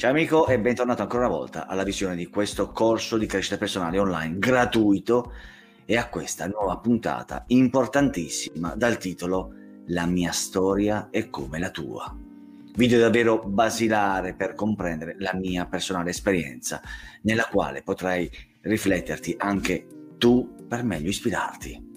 Ciao amico e bentornato ancora una volta alla visione di questo corso di crescita personale online gratuito e a questa nuova puntata importantissima dal titolo La mia storia è come la tua. Video davvero basilare per comprendere la mia personale esperienza nella quale potrai rifletterti anche tu per meglio ispirarti.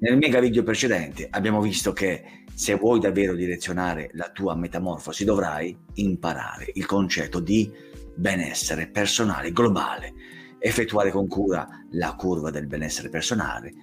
Nel mega video precedente abbiamo visto che se vuoi davvero direzionare la tua metamorfosi dovrai imparare il concetto di benessere personale globale, effettuare con cura la curva del benessere personale,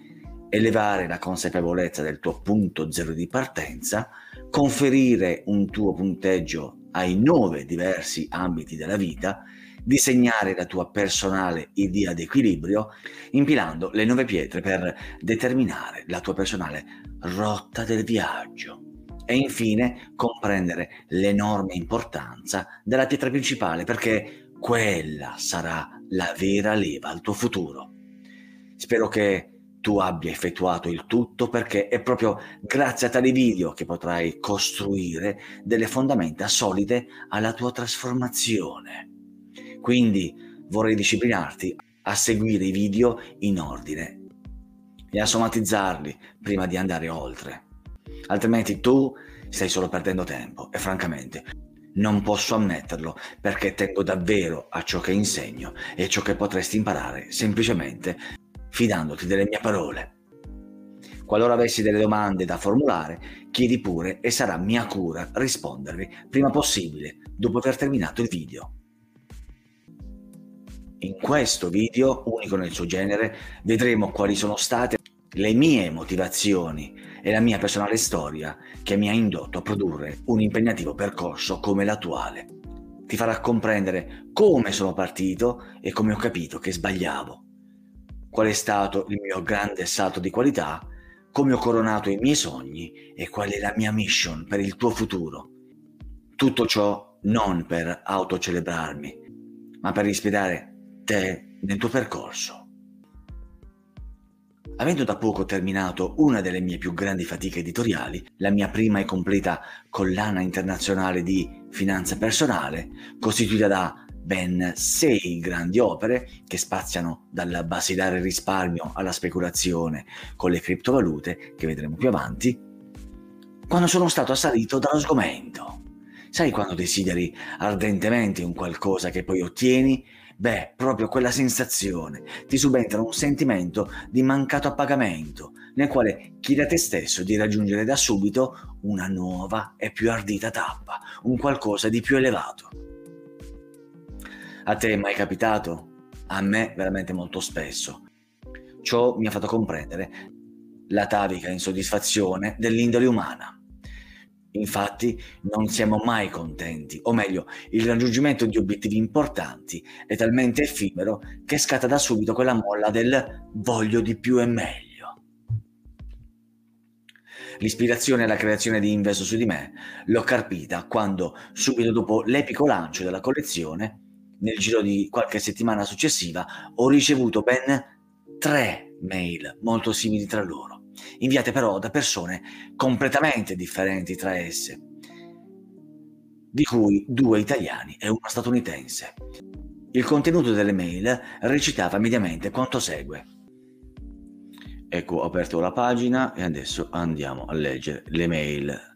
elevare la consapevolezza del tuo punto zero di partenza, conferire un tuo punteggio ai nove diversi ambiti della vita disegnare la tua personale idea di equilibrio, impilando le nove pietre per determinare la tua personale rotta del viaggio. E infine comprendere l'enorme importanza della pietra principale perché quella sarà la vera leva al tuo futuro. Spero che tu abbia effettuato il tutto perché è proprio grazie a tali video che potrai costruire delle fondamenta solide alla tua trasformazione. Quindi vorrei disciplinarti a seguire i video in ordine e a somatizzarli prima di andare oltre. Altrimenti tu stai solo perdendo tempo e francamente non posso ammetterlo perché tengo davvero a ciò che insegno e ciò che potresti imparare semplicemente fidandoti delle mie parole. Qualora avessi delle domande da formulare, chiedi pure e sarà mia cura rispondervi prima possibile dopo aver terminato il video. In questo video, unico nel suo genere, vedremo quali sono state le mie motivazioni e la mia personale storia che mi ha indotto a produrre un impegnativo percorso come l'attuale. Ti farà comprendere come sono partito e come ho capito che sbagliavo, qual è stato il mio grande salto di qualità, come ho coronato i miei sogni e qual è la mia mission per il tuo futuro. Tutto ciò non per autocelebrarmi, ma per ispirare te nel tuo percorso. Avendo da poco terminato una delle mie più grandi fatiche editoriali, la mia prima e completa collana internazionale di finanza personale, costituita da ben sei grandi opere che spaziano dal basilare risparmio alla speculazione con le criptovalute, che vedremo più avanti, quando sono stato assalito dallo sgomento. Sai quando desideri ardentemente un qualcosa che poi ottieni Beh, proprio quella sensazione ti subentra un sentimento di mancato appagamento, nel quale chiedi a te stesso di raggiungere da subito una nuova e più ardita tappa, un qualcosa di più elevato. A te è mai capitato? A me veramente molto spesso. Ciò mi ha fatto comprendere l'atavica insoddisfazione dell'indole umana Infatti non siamo mai contenti, o meglio, il raggiungimento di obiettivi importanti è talmente effimero che scatta da subito quella molla del voglio di più e meglio. L'ispirazione alla creazione di Investo su di me l'ho carpita quando, subito dopo l'epico lancio della collezione, nel giro di qualche settimana successiva, ho ricevuto ben tre mail molto simili tra loro inviate però da persone completamente differenti tra esse, di cui due italiani e una statunitense. Il contenuto delle mail recitava mediamente quanto segue. Ecco, ho aperto la pagina e adesso andiamo a leggere le mail.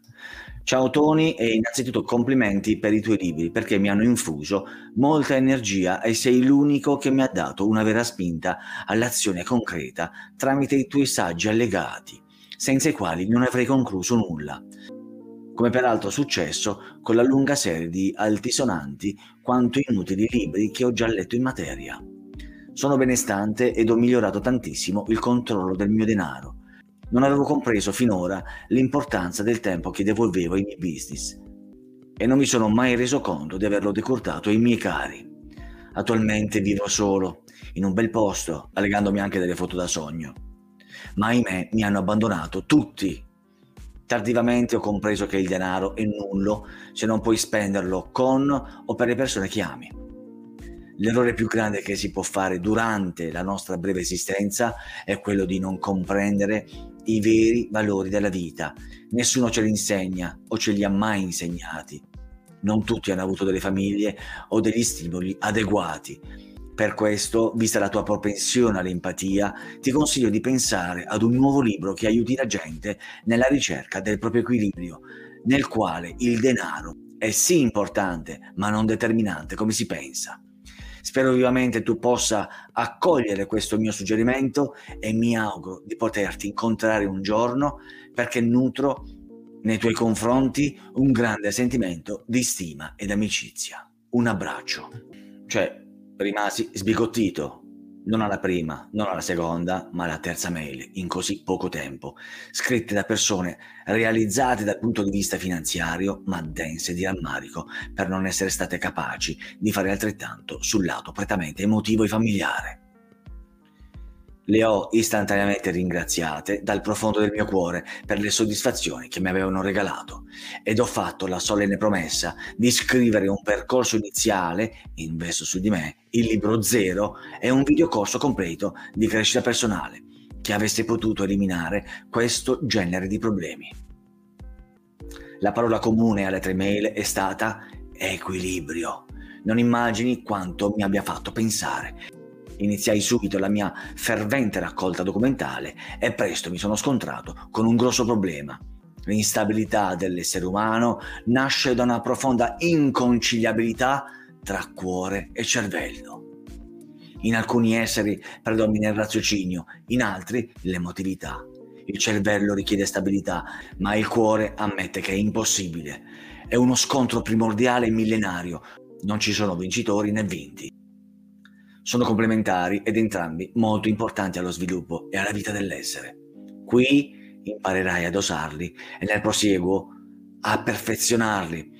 Ciao Tony e innanzitutto complimenti per i tuoi libri perché mi hanno infuso molta energia e sei l'unico che mi ha dato una vera spinta all'azione concreta tramite i tuoi saggi allegati, senza i quali non avrei concluso nulla. Come peraltro successo con la lunga serie di altisonanti quanto inutili libri che ho già letto in materia. Sono benestante ed ho migliorato tantissimo il controllo del mio denaro non avevo compreso finora l'importanza del tempo che devolvevo ai miei business e non mi sono mai reso conto di averlo decurtato ai miei cari. Attualmente vivo solo, in un bel posto, allegandomi anche delle foto da sogno. Ma ahimè mi hanno abbandonato tutti. Tardivamente ho compreso che il denaro è nullo se non puoi spenderlo con o per le persone che ami. L'errore più grande che si può fare durante la nostra breve esistenza è quello di non comprendere i veri valori della vita. Nessuno ce li insegna o ce li ha mai insegnati. Non tutti hanno avuto delle famiglie o degli stimoli adeguati. Per questo, vista la tua propensione all'empatia, ti consiglio di pensare ad un nuovo libro che aiuti la gente nella ricerca del proprio equilibrio, nel quale il denaro è sì importante, ma non determinante come si pensa. Spero vivamente tu possa accogliere questo mio suggerimento e mi auguro di poterti incontrare un giorno perché nutro nei tuoi confronti un grande sentimento di stima ed amicizia. Un abbraccio. Cioè, rimasi sbigottito non alla prima, non alla seconda, ma alla terza mail in così poco tempo, scritte da persone realizzate dal punto di vista finanziario, ma dense di rammarico per non essere state capaci di fare altrettanto sul lato prettamente emotivo e familiare. Le ho istantaneamente ringraziate dal profondo del mio cuore per le soddisfazioni che mi avevano regalato ed ho fatto la solenne promessa di scrivere un percorso iniziale, investo su di me, il libro zero e un videocorso completo di crescita personale che avesse potuto eliminare questo genere di problemi. La parola comune alle tre mail è stata equilibrio. Non immagini quanto mi abbia fatto pensare Iniziai subito la mia fervente raccolta documentale e presto mi sono scontrato con un grosso problema. L'instabilità dell'essere umano nasce da una profonda inconciliabilità tra cuore e cervello. In alcuni esseri predomina il raziocinio, in altri l'emotività. Il cervello richiede stabilità, ma il cuore ammette che è impossibile. È uno scontro primordiale e millenario. Non ci sono vincitori né vinti sono complementari ed entrambi molto importanti allo sviluppo e alla vita dell'essere. Qui imparerai ad osarli e nel prosieguo a perfezionarli,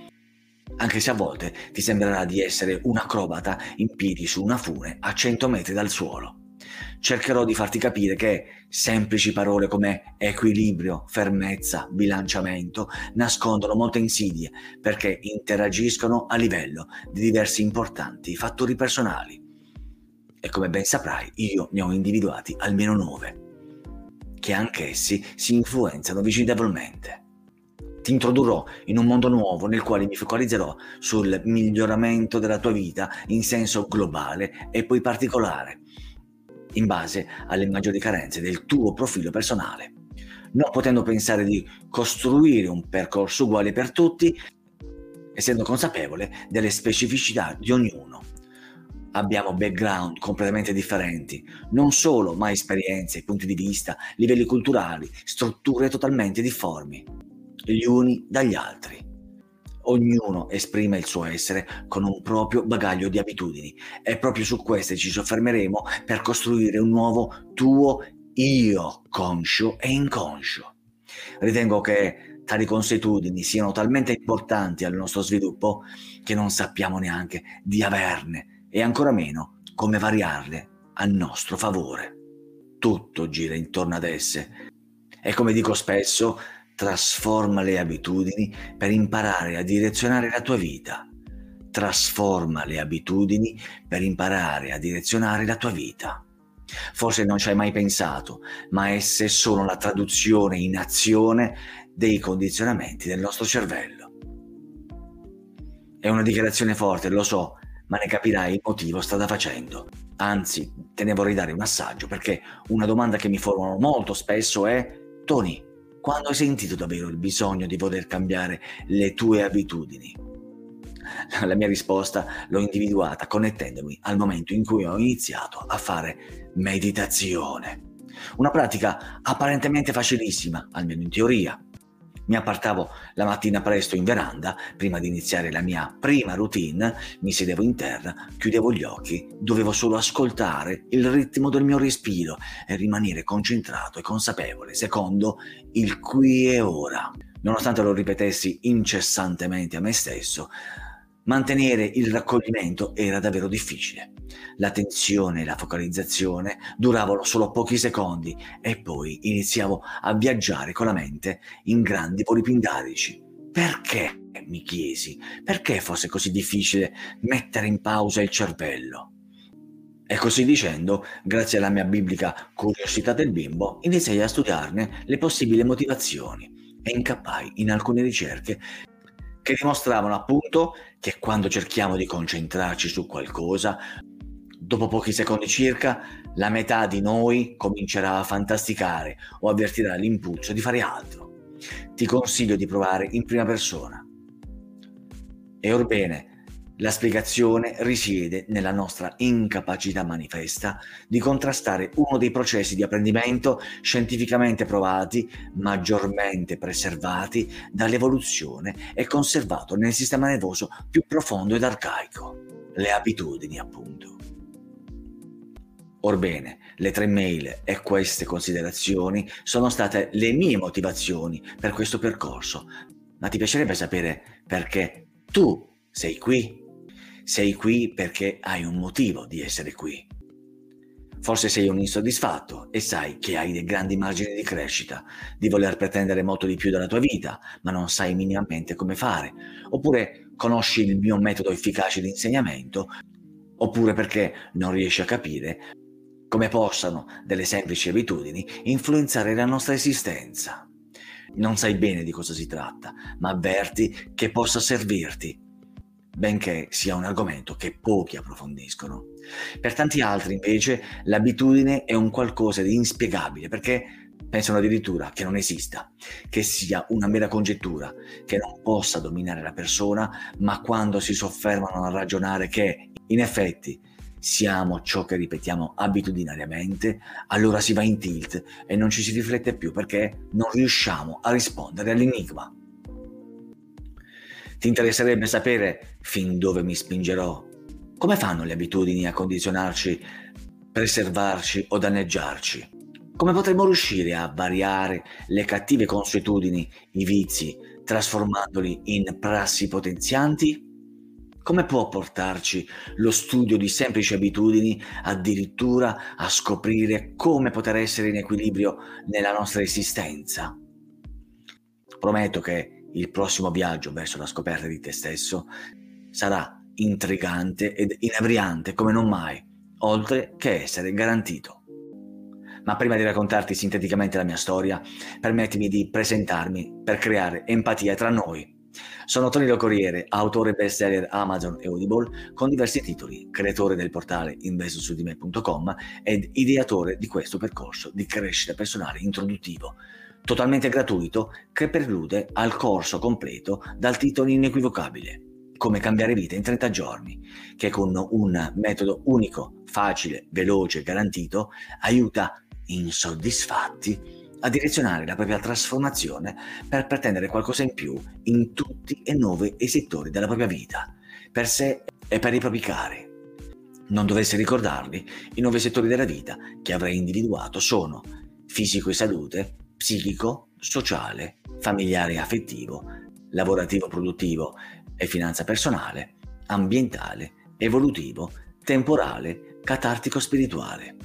anche se a volte ti sembrerà di essere un acrobata in piedi su una fune a 100 metri dal suolo. Cercherò di farti capire che semplici parole come equilibrio, fermezza, bilanciamento nascondono molte insidie perché interagiscono a livello di diversi importanti fattori personali e come ben saprai io ne ho individuati almeno nove, che anch'essi si influenzano vicendevolmente. Ti introdurrò in un mondo nuovo nel quale mi focalizzerò sul miglioramento della tua vita in senso globale e poi particolare, in base alle maggiori carenze del tuo profilo personale, non potendo pensare di costruire un percorso uguale per tutti, essendo consapevole delle specificità di ognuno abbiamo background completamente differenti, non solo, ma esperienze, punti di vista, livelli culturali, strutture totalmente difformi, gli uni dagli altri. Ognuno esprime il suo essere con un proprio bagaglio di abitudini e proprio su queste ci soffermeremo per costruire un nuovo tuo io conscio e inconscio. Ritengo che tali consuetudini siano talmente importanti al nostro sviluppo che non sappiamo neanche di averne e ancora meno come variarle a nostro favore. Tutto gira intorno ad esse e come dico spesso, trasforma le abitudini per imparare a direzionare la tua vita. Trasforma le abitudini per imparare a direzionare la tua vita. Forse non ci hai mai pensato, ma esse sono la traduzione in azione dei condizionamenti del nostro cervello. È una dichiarazione forte, lo so, ma ne capirai il motivo strada facendo. Anzi, te ne vorrei dare un assaggio perché una domanda che mi formano molto spesso è Tony, quando hai sentito davvero il bisogno di voler cambiare le tue abitudini? La mia risposta l'ho individuata connettendomi al momento in cui ho iniziato a fare meditazione. Una pratica apparentemente facilissima, almeno in teoria, mi appartavo la mattina presto in veranda, prima di iniziare la mia prima routine, mi sedevo in terra, chiudevo gli occhi, dovevo solo ascoltare il ritmo del mio respiro e rimanere concentrato e consapevole, secondo il qui e ora. Nonostante lo ripetessi incessantemente a me stesso, mantenere il raccoglimento era davvero difficile. L'attenzione e la focalizzazione duravano solo pochi secondi e poi iniziavo a viaggiare con la mente in grandi voli pindarici. Perché? mi chiesi. Perché fosse così difficile mettere in pausa il cervello? E così dicendo, grazie alla mia biblica curiosità del bimbo, iniziai a studiarne le possibili motivazioni e incappai in alcune ricerche che dimostravano appunto che quando cerchiamo di concentrarci su qualcosa, dopo pochi secondi circa, la metà di noi comincerà a fantasticare o avvertirà l'impulso di fare altro. Ti consiglio di provare in prima persona. E orbene, la spiegazione risiede nella nostra incapacità manifesta di contrastare uno dei processi di apprendimento scientificamente provati, maggiormente preservati dall'evoluzione e conservato nel sistema nervoso più profondo ed arcaico, le abitudini appunto. Orbene, le tre mail e queste considerazioni sono state le mie motivazioni per questo percorso, ma ti piacerebbe sapere perché tu sei qui sei qui perché hai un motivo di essere qui. Forse sei un insoddisfatto e sai che hai dei grandi margini di crescita, di voler pretendere molto di più dalla tua vita, ma non sai minimamente come fare. Oppure conosci il mio metodo efficace di insegnamento, oppure perché non riesci a capire come possano delle semplici abitudini influenzare la nostra esistenza. Non sai bene di cosa si tratta, ma avverti che possa servirti benché sia un argomento che pochi approfondiscono. Per tanti altri, invece, l'abitudine è un qualcosa di inspiegabile perché pensano addirittura che non esista, che sia una mera congettura, che non possa dominare la persona, ma quando si soffermano a ragionare che, in effetti, siamo ciò che ripetiamo abitudinariamente, allora si va in tilt e non ci si riflette più perché non riusciamo a rispondere all'enigma. Ti interesserebbe sapere fin dove mi spingerò? Come fanno le abitudini a condizionarci, preservarci o danneggiarci? Come potremmo riuscire a variare le cattive consuetudini, i vizi, trasformandoli in prassi potenzianti? Come può portarci lo studio di semplici abitudini addirittura a scoprire come poter essere in equilibrio nella nostra esistenza? Prometto che il prossimo viaggio verso la scoperta di te stesso sarà intrigante ed inebriante come non mai, oltre che essere garantito. Ma prima di raccontarti sinteticamente la mia storia, permettimi di presentarmi per creare empatia tra noi. Sono Tonino Corriere, autore bestseller Amazon e Audible con diversi titoli, creatore del portale investosuDime.com ed ideatore di questo percorso di crescita personale introduttivo totalmente gratuito che prelude al corso completo dal titolo inequivocabile Come cambiare vita in 30 giorni, che con un metodo unico, facile, veloce, garantito, aiuta insoddisfatti a direzionare la propria trasformazione per pretendere qualcosa in più in tutti e nove i settori della propria vita, per sé e per i propri cari. Non dovessi ricordarli, i nove settori della vita che avrei individuato sono fisico e salute, psichico, sociale, familiare e affettivo, lavorativo produttivo e finanza personale, ambientale, evolutivo, temporale, catartico spirituale.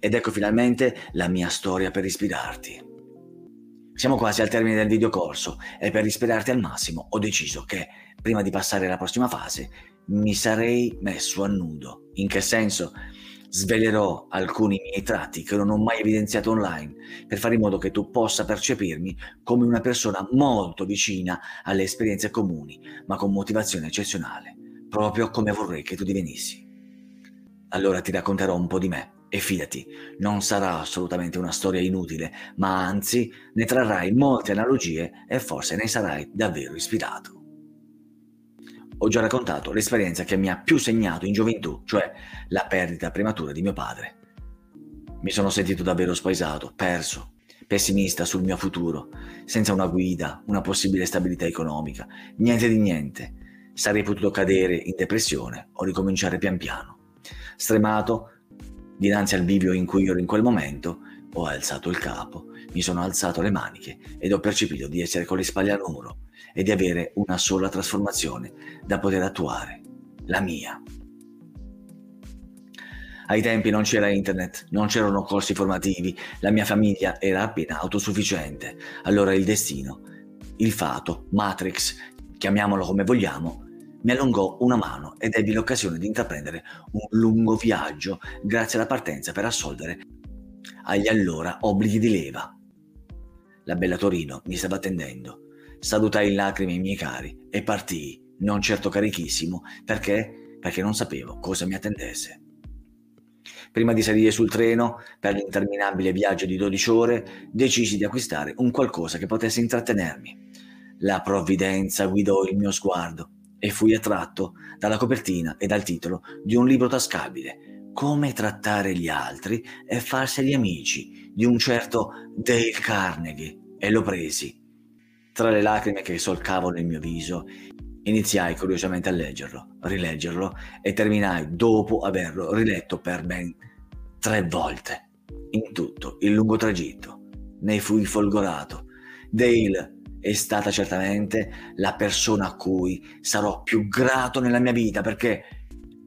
Ed ecco finalmente la mia storia per ispirarti. Siamo quasi al termine del videocorso e per ispirarti al massimo ho deciso che, prima di passare alla prossima fase, mi sarei messo a nudo. In che senso? Svelerò alcuni miei tratti che non ho mai evidenziato online per fare in modo che tu possa percepirmi come una persona molto vicina alle esperienze comuni, ma con motivazione eccezionale, proprio come vorrei che tu divenissi. Allora ti racconterò un po' di me e fidati, non sarà assolutamente una storia inutile, ma anzi ne trarrai molte analogie e forse ne sarai davvero ispirato ho già raccontato l'esperienza che mi ha più segnato in gioventù, cioè la perdita prematura di mio padre. Mi sono sentito davvero spaesato, perso, pessimista sul mio futuro, senza una guida, una possibile stabilità economica, niente di niente. Sarei potuto cadere in depressione o ricominciare pian piano. Stremato, dinanzi al bivio in cui ero in quel momento, ho alzato il capo, mi sono alzato le maniche ed ho percepito di essere con le spalle al muro e di avere una sola trasformazione da poter attuare, la mia. Ai tempi non c'era internet, non c'erano corsi formativi, la mia famiglia era appena autosufficiente. Allora il destino, il fato, Matrix, chiamiamolo come vogliamo, mi allungò una mano ed ebbi l'occasione di intraprendere un lungo viaggio grazie alla partenza per assolvere agli allora obblighi di leva. La bella Torino mi stava attendendo salutai in lacrime i miei cari e partii, non certo carichissimo, perché? Perché non sapevo cosa mi attendesse. Prima di salire sul treno per l'interminabile viaggio di 12 ore, decisi di acquistare un qualcosa che potesse intrattenermi. La provvidenza guidò il mio sguardo e fui attratto dalla copertina e dal titolo di un libro tascabile, Come trattare gli altri e farseli amici, di un certo Dale Carnegie, e lo presi. Tra le lacrime che solcavano il mio viso, iniziai curiosamente a leggerlo, rileggerlo e terminai dopo averlo riletto per ben tre volte. In tutto il lungo tragitto ne fui folgorato. Dale è stata certamente la persona a cui sarò più grato nella mia vita perché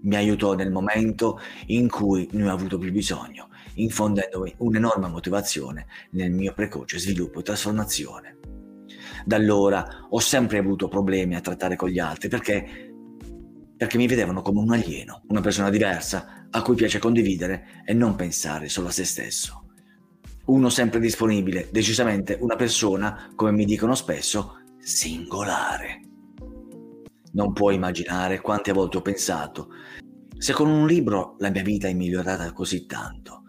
mi aiutò nel momento in cui ne ho avuto più bisogno, infondendomi un'enorme motivazione nel mio precoce sviluppo e trasformazione. Da allora ho sempre avuto problemi a trattare con gli altri perché, perché mi vedevano come un alieno, una persona diversa a cui piace condividere e non pensare solo a se stesso uno sempre disponibile, decisamente una persona, come mi dicono spesso, singolare. Non puoi immaginare quante volte ho pensato, se con un libro la mia vita è migliorata così tanto,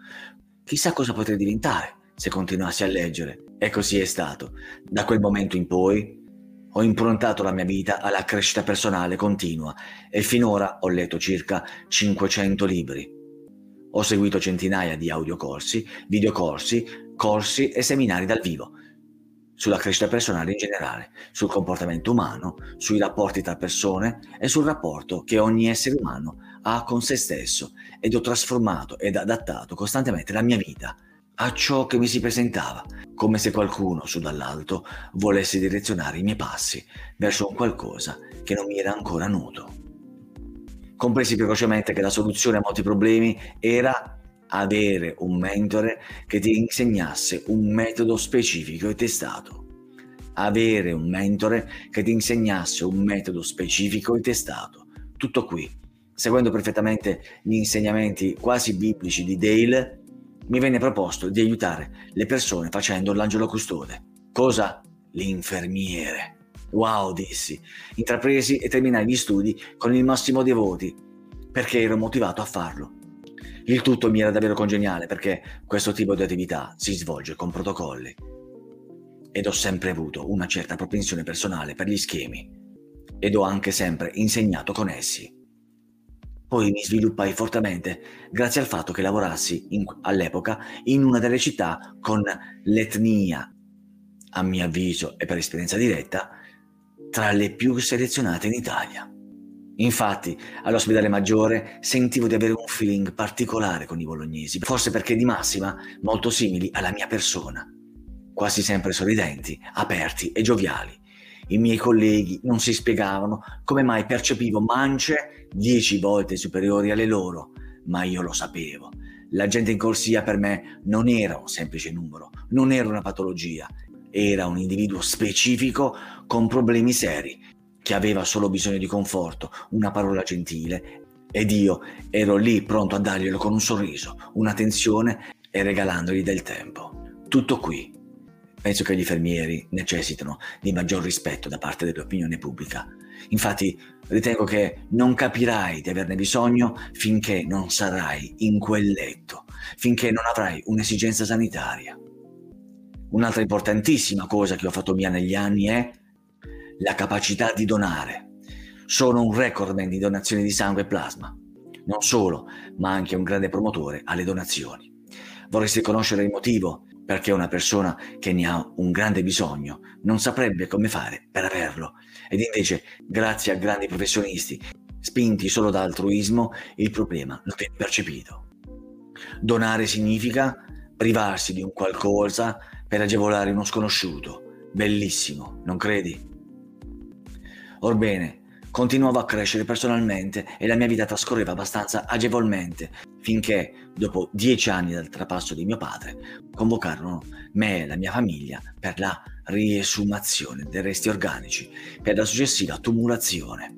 chissà cosa potrei diventare se continuassi a leggere. E così è stato. Da quel momento in poi ho improntato la mia vita alla crescita personale continua e finora ho letto circa 500 libri ho seguito centinaia di audiocorsi, videocorsi, corsi e seminari dal vivo sulla crescita personale in generale, sul comportamento umano, sui rapporti tra persone e sul rapporto che ogni essere umano ha con se stesso ed ho trasformato ed adattato costantemente la mia vita a ciò che mi si presentava, come se qualcuno su dall'alto volesse direzionare i miei passi verso un qualcosa che non mi era ancora noto compresi precocemente che la soluzione a molti problemi era avere un mentore che ti insegnasse un metodo specifico e testato. Avere un mentore che ti insegnasse un metodo specifico e testato. Tutto qui. Seguendo perfettamente gli insegnamenti quasi biblici di Dale, mi venne proposto di aiutare le persone facendo l'angelo custode. Cosa? L'infermiere. Wow, dissi. Intrapresi e terminai gli studi con il massimo dei voti, perché ero motivato a farlo. Il tutto mi era davvero congeniale perché questo tipo di attività si svolge con protocolli. Ed ho sempre avuto una certa propensione personale per gli schemi. Ed ho anche sempre insegnato con essi. Poi mi sviluppai fortemente grazie al fatto che lavorassi in, all'epoca in una delle città con l'etnia, a mio avviso e per esperienza diretta, tra le più selezionate in Italia. Infatti, all'ospedale maggiore sentivo di avere un feeling particolare con i bolognesi, forse perché di massima molto simili alla mia persona. Quasi sempre sorridenti, aperti e gioviali. I miei colleghi non si spiegavano come mai percepivo mance dieci volte superiori alle loro, ma io lo sapevo. La gente in corsia per me non era un semplice numero, non era una patologia, era un individuo specifico con problemi seri, che aveva solo bisogno di conforto, una parola gentile, ed io ero lì pronto a darglielo con un sorriso, un'attenzione e regalandogli del tempo. Tutto qui. Penso che gli infermieri necessitano di maggior rispetto da parte dell'opinione pubblica. Infatti ritengo che non capirai di averne bisogno finché non sarai in quel letto, finché non avrai un'esigenza sanitaria. Un'altra importantissima cosa che ho fatto mia negli anni è la capacità di donare. Sono un recordman di donazioni di sangue e plasma. Non solo, ma anche un grande promotore alle donazioni. Vorresti conoscere il motivo perché una persona che ne ha un grande bisogno non saprebbe come fare per averlo. Ed invece, grazie a grandi professionisti, spinti solo da altruismo, il problema lo viene percepito. Donare significa privarsi di un qualcosa per agevolare uno sconosciuto. Bellissimo, non credi? Orbene, continuavo a crescere personalmente e la mia vita trascorreva abbastanza agevolmente, finché, dopo dieci anni dal trapasso di mio padre, convocarono me e la mia famiglia per la riesumazione dei resti organici, per la successiva tumulazione.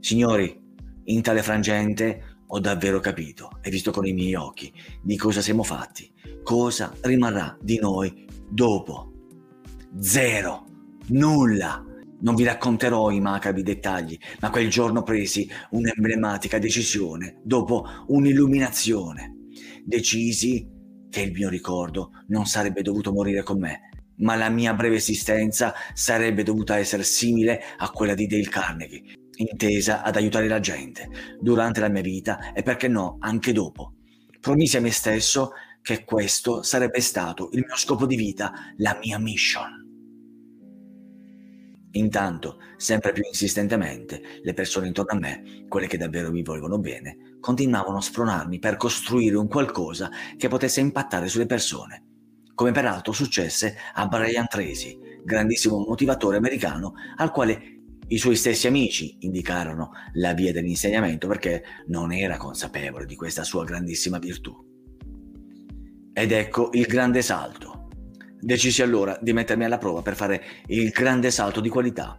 Signori, in tale frangente ho davvero capito e visto con i miei occhi di cosa siamo fatti, cosa rimarrà di noi dopo. Zero. nulla. Non vi racconterò i macabri dettagli, ma quel giorno presi un'emblematica decisione dopo un'illuminazione. Decisi che il mio ricordo non sarebbe dovuto morire con me, ma la mia breve esistenza sarebbe dovuta essere simile a quella di Dale Carnegie, intesa ad aiutare la gente durante la mia vita e perché no, anche dopo. Promisi a me stesso che questo sarebbe stato il mio scopo di vita, la mia mission. Intanto, sempre più insistentemente, le persone intorno a me, quelle che davvero mi volevano bene, continuavano a spronarmi per costruire un qualcosa che potesse impattare sulle persone, come peraltro successe a Brian Tracy, grandissimo motivatore americano al quale i suoi stessi amici indicarono la via dell'insegnamento perché non era consapevole di questa sua grandissima virtù. Ed ecco il grande salto Decisi allora di mettermi alla prova per fare il grande salto di qualità.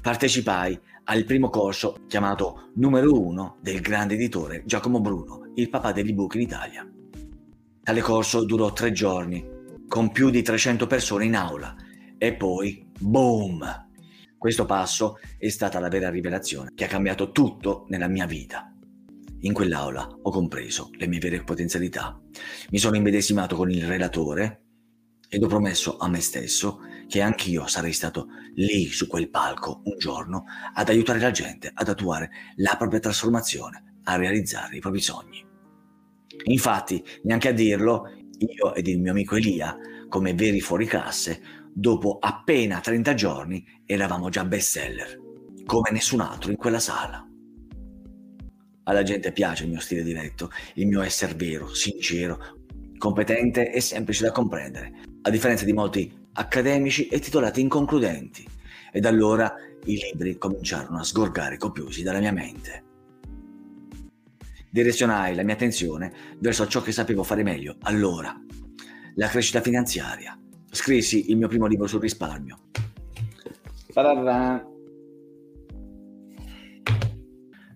Partecipai al primo corso chiamato Numero 1 del grande editore Giacomo Bruno, il papà dell'ebook in Italia. Tale corso durò tre giorni, con più di 300 persone in aula, e poi, boom! Questo passo è stata la vera rivelazione che ha cambiato tutto nella mia vita. In quell'aula ho compreso le mie vere potenzialità. Mi sono immedesimato con il relatore, ed ho promesso a me stesso che anch'io sarei stato lì su quel palco un giorno ad aiutare la gente ad attuare la propria trasformazione, a realizzare i propri sogni. Infatti, neanche a dirlo, io ed il mio amico Elia, come veri fuoriclasse, dopo appena 30 giorni eravamo già bestseller, come nessun altro in quella sala. Alla gente piace il mio stile diretto, il mio essere vero, sincero, competente e semplice da comprendere, a differenza di molti accademici e titolati inconcludenti. E da allora i libri cominciarono a sgorgare copiosi dalla mia mente. Direzionai la mia attenzione verso ciò che sapevo fare meglio allora, la crescita finanziaria. Scrissi il mio primo libro sul risparmio.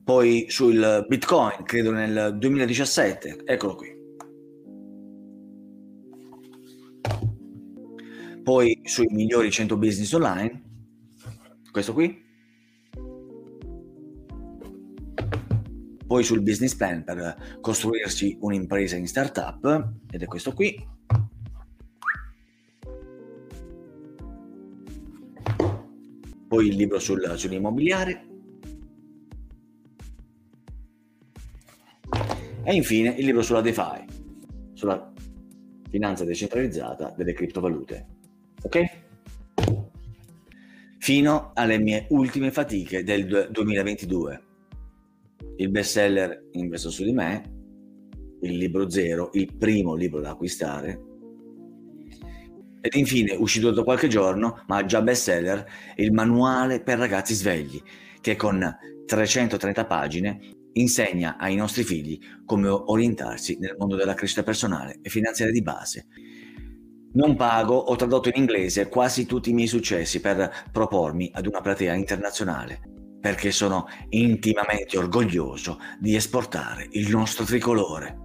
Poi sul Bitcoin, credo nel 2017, eccolo qui. Poi sui migliori 100 business online, questo qui, poi sul business plan per costruirsi un'impresa in startup, ed è questo qui, poi il libro sul, sull'immobiliare, e infine il libro sulla DeFi, sulla finanza decentralizzata delle criptovalute ok? Fino alle mie ultime fatiche del 2022. Il bestseller Investo su di me, il libro zero, il primo libro da acquistare, ed infine, uscito da qualche giorno, ma già bestseller, il manuale per ragazzi svegli, che con 330 pagine insegna ai nostri figli come orientarsi nel mondo della crescita personale e finanziaria di base non pago, ho tradotto in inglese quasi tutti i miei successi per propormi ad una platea internazionale, perché sono intimamente orgoglioso di esportare il nostro tricolore.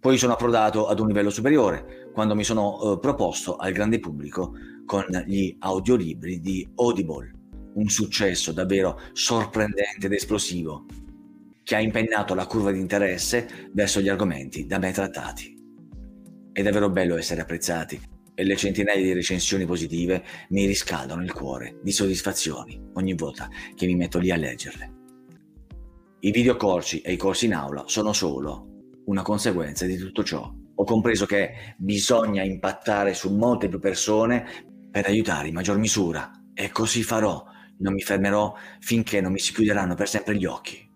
Poi sono approdato ad un livello superiore, quando mi sono eh, proposto al grande pubblico con gli audiolibri di Audible, un successo davvero sorprendente ed esplosivo, che ha impennato la curva di interesse verso gli argomenti da me trattati. È davvero bello essere apprezzati e le centinaia di recensioni positive mi riscaldano il cuore di soddisfazioni ogni volta che mi metto lì a leggerle. I videocorsi e i corsi in aula sono solo una conseguenza di tutto ciò. Ho compreso che bisogna impattare su molte più persone per aiutare in maggior misura e così farò. Non mi fermerò finché non mi si chiuderanno per sempre gli occhi.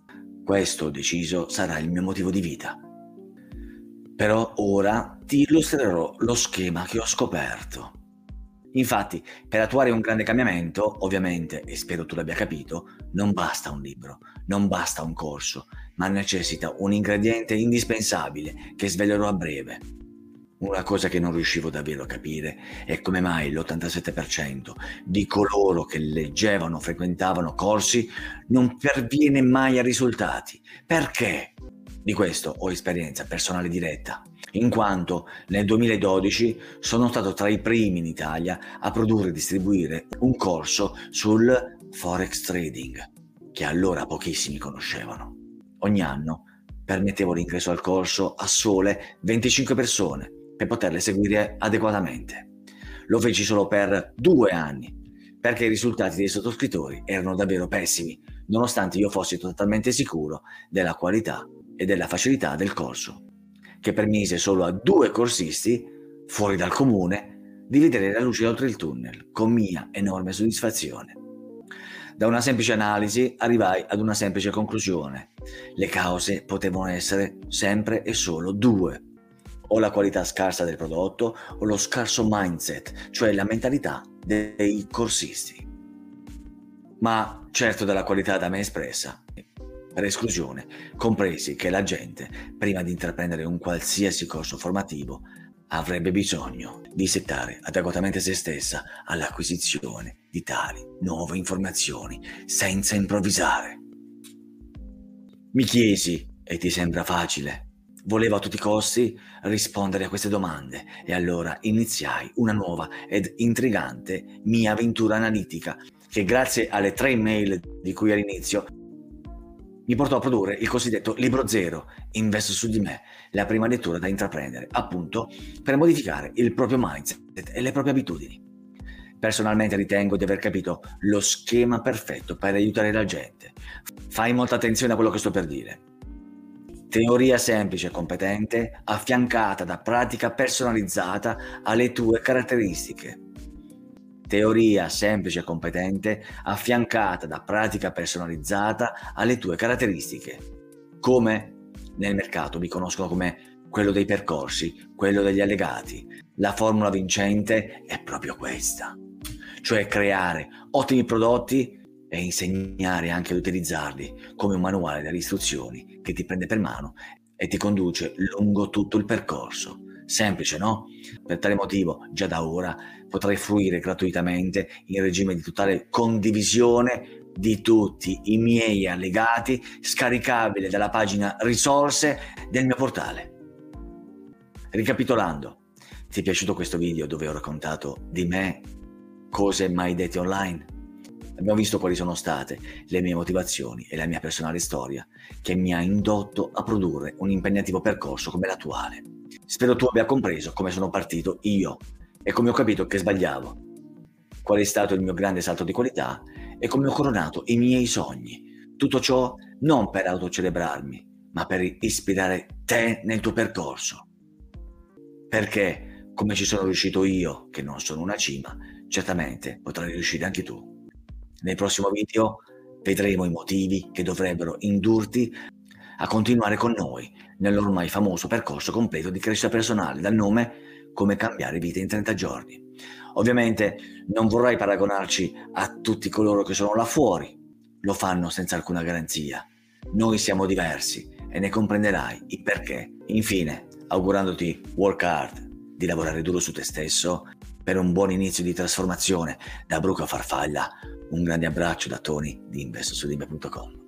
Questo ho deciso sarà il mio motivo di vita. Però ora ti illustrerò lo schema che ho scoperto. Infatti, per attuare un grande cambiamento, ovviamente, e spero tu l'abbia capito, non basta un libro, non basta un corso, ma necessita un ingrediente indispensabile che svelerò a breve. Una cosa che non riuscivo davvero a capire è come mai l'87% di coloro che leggevano, frequentavano corsi non perviene mai a risultati. Perché? Di questo ho esperienza personale diretta. in quanto nel 2012 sono stato tra i primi in Italia a produrre e distribuire un corso sul forex trading, che allora pochissimi conoscevano. Ogni anno permettevo l'ingresso al corso a sole 25 persone per poterle seguire adeguatamente. Lo feci solo per due anni, perché i risultati dei sottoscrittori erano davvero pessimi, nonostante io fossi totalmente sicuro della qualità e della facilità del corso che permise solo a due corsisti, fuori dal comune, di vedere la luce oltre il tunnel, con mia enorme soddisfazione. Da una semplice analisi arrivai ad una semplice conclusione. Le cause potevano essere sempre e solo due. O la qualità scarsa del prodotto o lo scarso mindset, cioè la mentalità dei corsisti. Ma certo della qualità da me espressa, per esclusione, compresi che la gente, prima di intraprendere un qualsiasi corso formativo, avrebbe bisogno di settare adeguatamente se stessa all'acquisizione di tali nuove informazioni senza improvvisare. Mi chiesi, e ti sembra facile? Volevo a tutti i costi rispondere a queste domande e allora iniziai una nuova ed intrigante mia avventura analitica che grazie alle tre email di cui all'inizio mi portò a produrre il cosiddetto libro zero, Investo su di me, la prima lettura da intraprendere, appunto per modificare il proprio mindset e le proprie abitudini. Personalmente ritengo di aver capito lo schema perfetto per aiutare la gente. Fai molta attenzione a quello che sto per dire. Teoria semplice e competente affiancata da pratica personalizzata alle tue caratteristiche teoria semplice e competente affiancata da pratica personalizzata alle tue caratteristiche. Come nel mercato mi conoscono come quello dei percorsi, quello degli allegati. La formula vincente è proprio questa, cioè creare ottimi prodotti e insegnare anche ad utilizzarli come un manuale delle istruzioni che ti prende per mano e ti conduce lungo tutto il percorso Semplice, no? Per tale motivo, già da ora potrai fruire gratuitamente in regime di totale condivisione di tutti i miei allegati scaricabile dalla pagina risorse del mio portale. Ricapitolando, ti è piaciuto questo video dove ho raccontato di me cose mai dette online? Abbiamo visto quali sono state le mie motivazioni e la mia personale storia che mi ha indotto a produrre un impegnativo percorso come l'attuale. Spero tu abbia compreso come sono partito io e come ho capito che sbagliavo, qual è stato il mio grande salto di qualità e come ho coronato i miei sogni. Tutto ciò non per autocelebrarmi, ma per ispirare te nel tuo percorso. Perché, come ci sono riuscito io, che non sono una cima, certamente potrai riuscire anche tu. Nel prossimo video vedremo i motivi che dovrebbero indurti a continuare con noi nell'ormai famoso percorso completo di crescita personale dal nome Come cambiare vita in 30 giorni. Ovviamente non vorrei paragonarci a tutti coloro che sono là fuori, lo fanno senza alcuna garanzia. Noi siamo diversi e ne comprenderai il perché. Infine, augurandoti work hard, di lavorare duro su te stesso per un buon inizio di trasformazione da bruco a farfalla un grande abbraccio da Tony di investosudime.com.